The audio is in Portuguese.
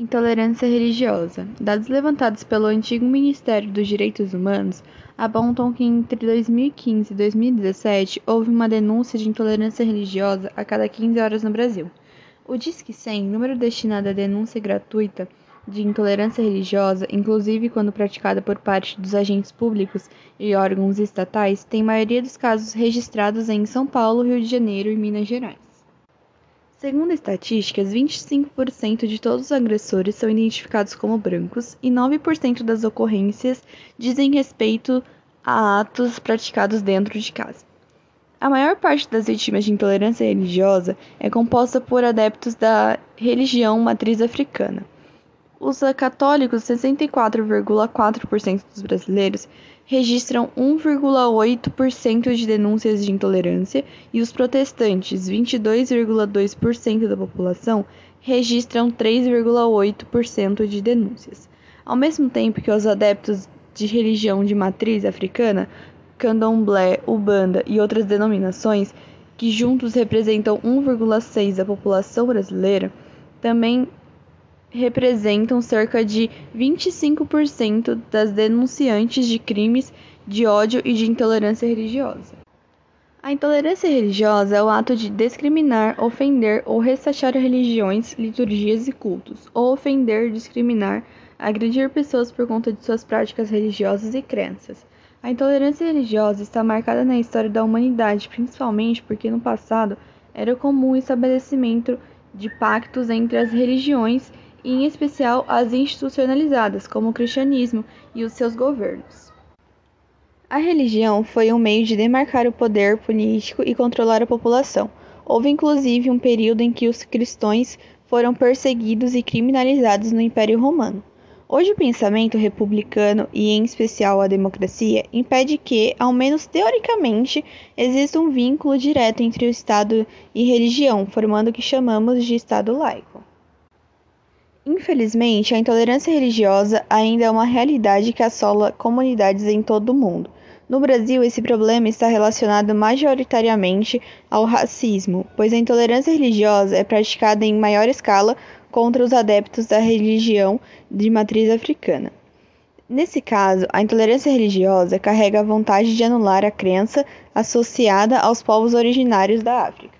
Intolerância religiosa. Dados levantados pelo antigo Ministério dos Direitos Humanos apontam que entre 2015 e 2017 houve uma denúncia de intolerância religiosa a cada 15 horas no Brasil. O Disque 100, número destinado à denúncia gratuita de intolerância religiosa, inclusive quando praticada por parte dos agentes públicos e órgãos estatais, tem maioria dos casos registrados em São Paulo, Rio de Janeiro e Minas Gerais. Segundo estatísticas, 25% de todos os agressores são identificados como brancos e 9% das ocorrências dizem respeito a atos praticados dentro de casa. A maior parte das vítimas de intolerância religiosa é composta por adeptos da religião matriz africana. Os católicos, 64,4% dos brasileiros, registram 1,8% de denúncias de intolerância e os protestantes, 22,2% da população, registram 3,8% de denúncias. Ao mesmo tempo que os adeptos de religião de matriz africana, candomblé, ubanda e outras denominações, que juntos representam 1,6% da população brasileira, também representam cerca de 25% das denunciantes de crimes de ódio e de intolerância religiosa. A intolerância religiosa é o ato de discriminar, ofender ou ressachar religiões, liturgias e cultos, ou ofender, discriminar, agredir pessoas por conta de suas práticas religiosas e crenças. A intolerância religiosa está marcada na história da humanidade, principalmente porque no passado era comum o estabelecimento de pactos entre as religiões e em especial as institucionalizadas, como o cristianismo e os seus governos. A religião foi um meio de demarcar o poder político e controlar a população. Houve inclusive um período em que os cristãos foram perseguidos e criminalizados no Império Romano. Hoje o pensamento republicano e em especial a democracia impede que, ao menos teoricamente, exista um vínculo direto entre o Estado e religião, formando o que chamamos de Estado laico. Infelizmente, a intolerância religiosa ainda é uma realidade que assola comunidades em todo o mundo. No Brasil, esse problema está relacionado majoritariamente ao racismo, pois a intolerância religiosa é praticada em maior escala contra os adeptos da religião de matriz africana. Nesse caso, a intolerância religiosa carrega a vontade de anular a crença associada aos povos originários da África.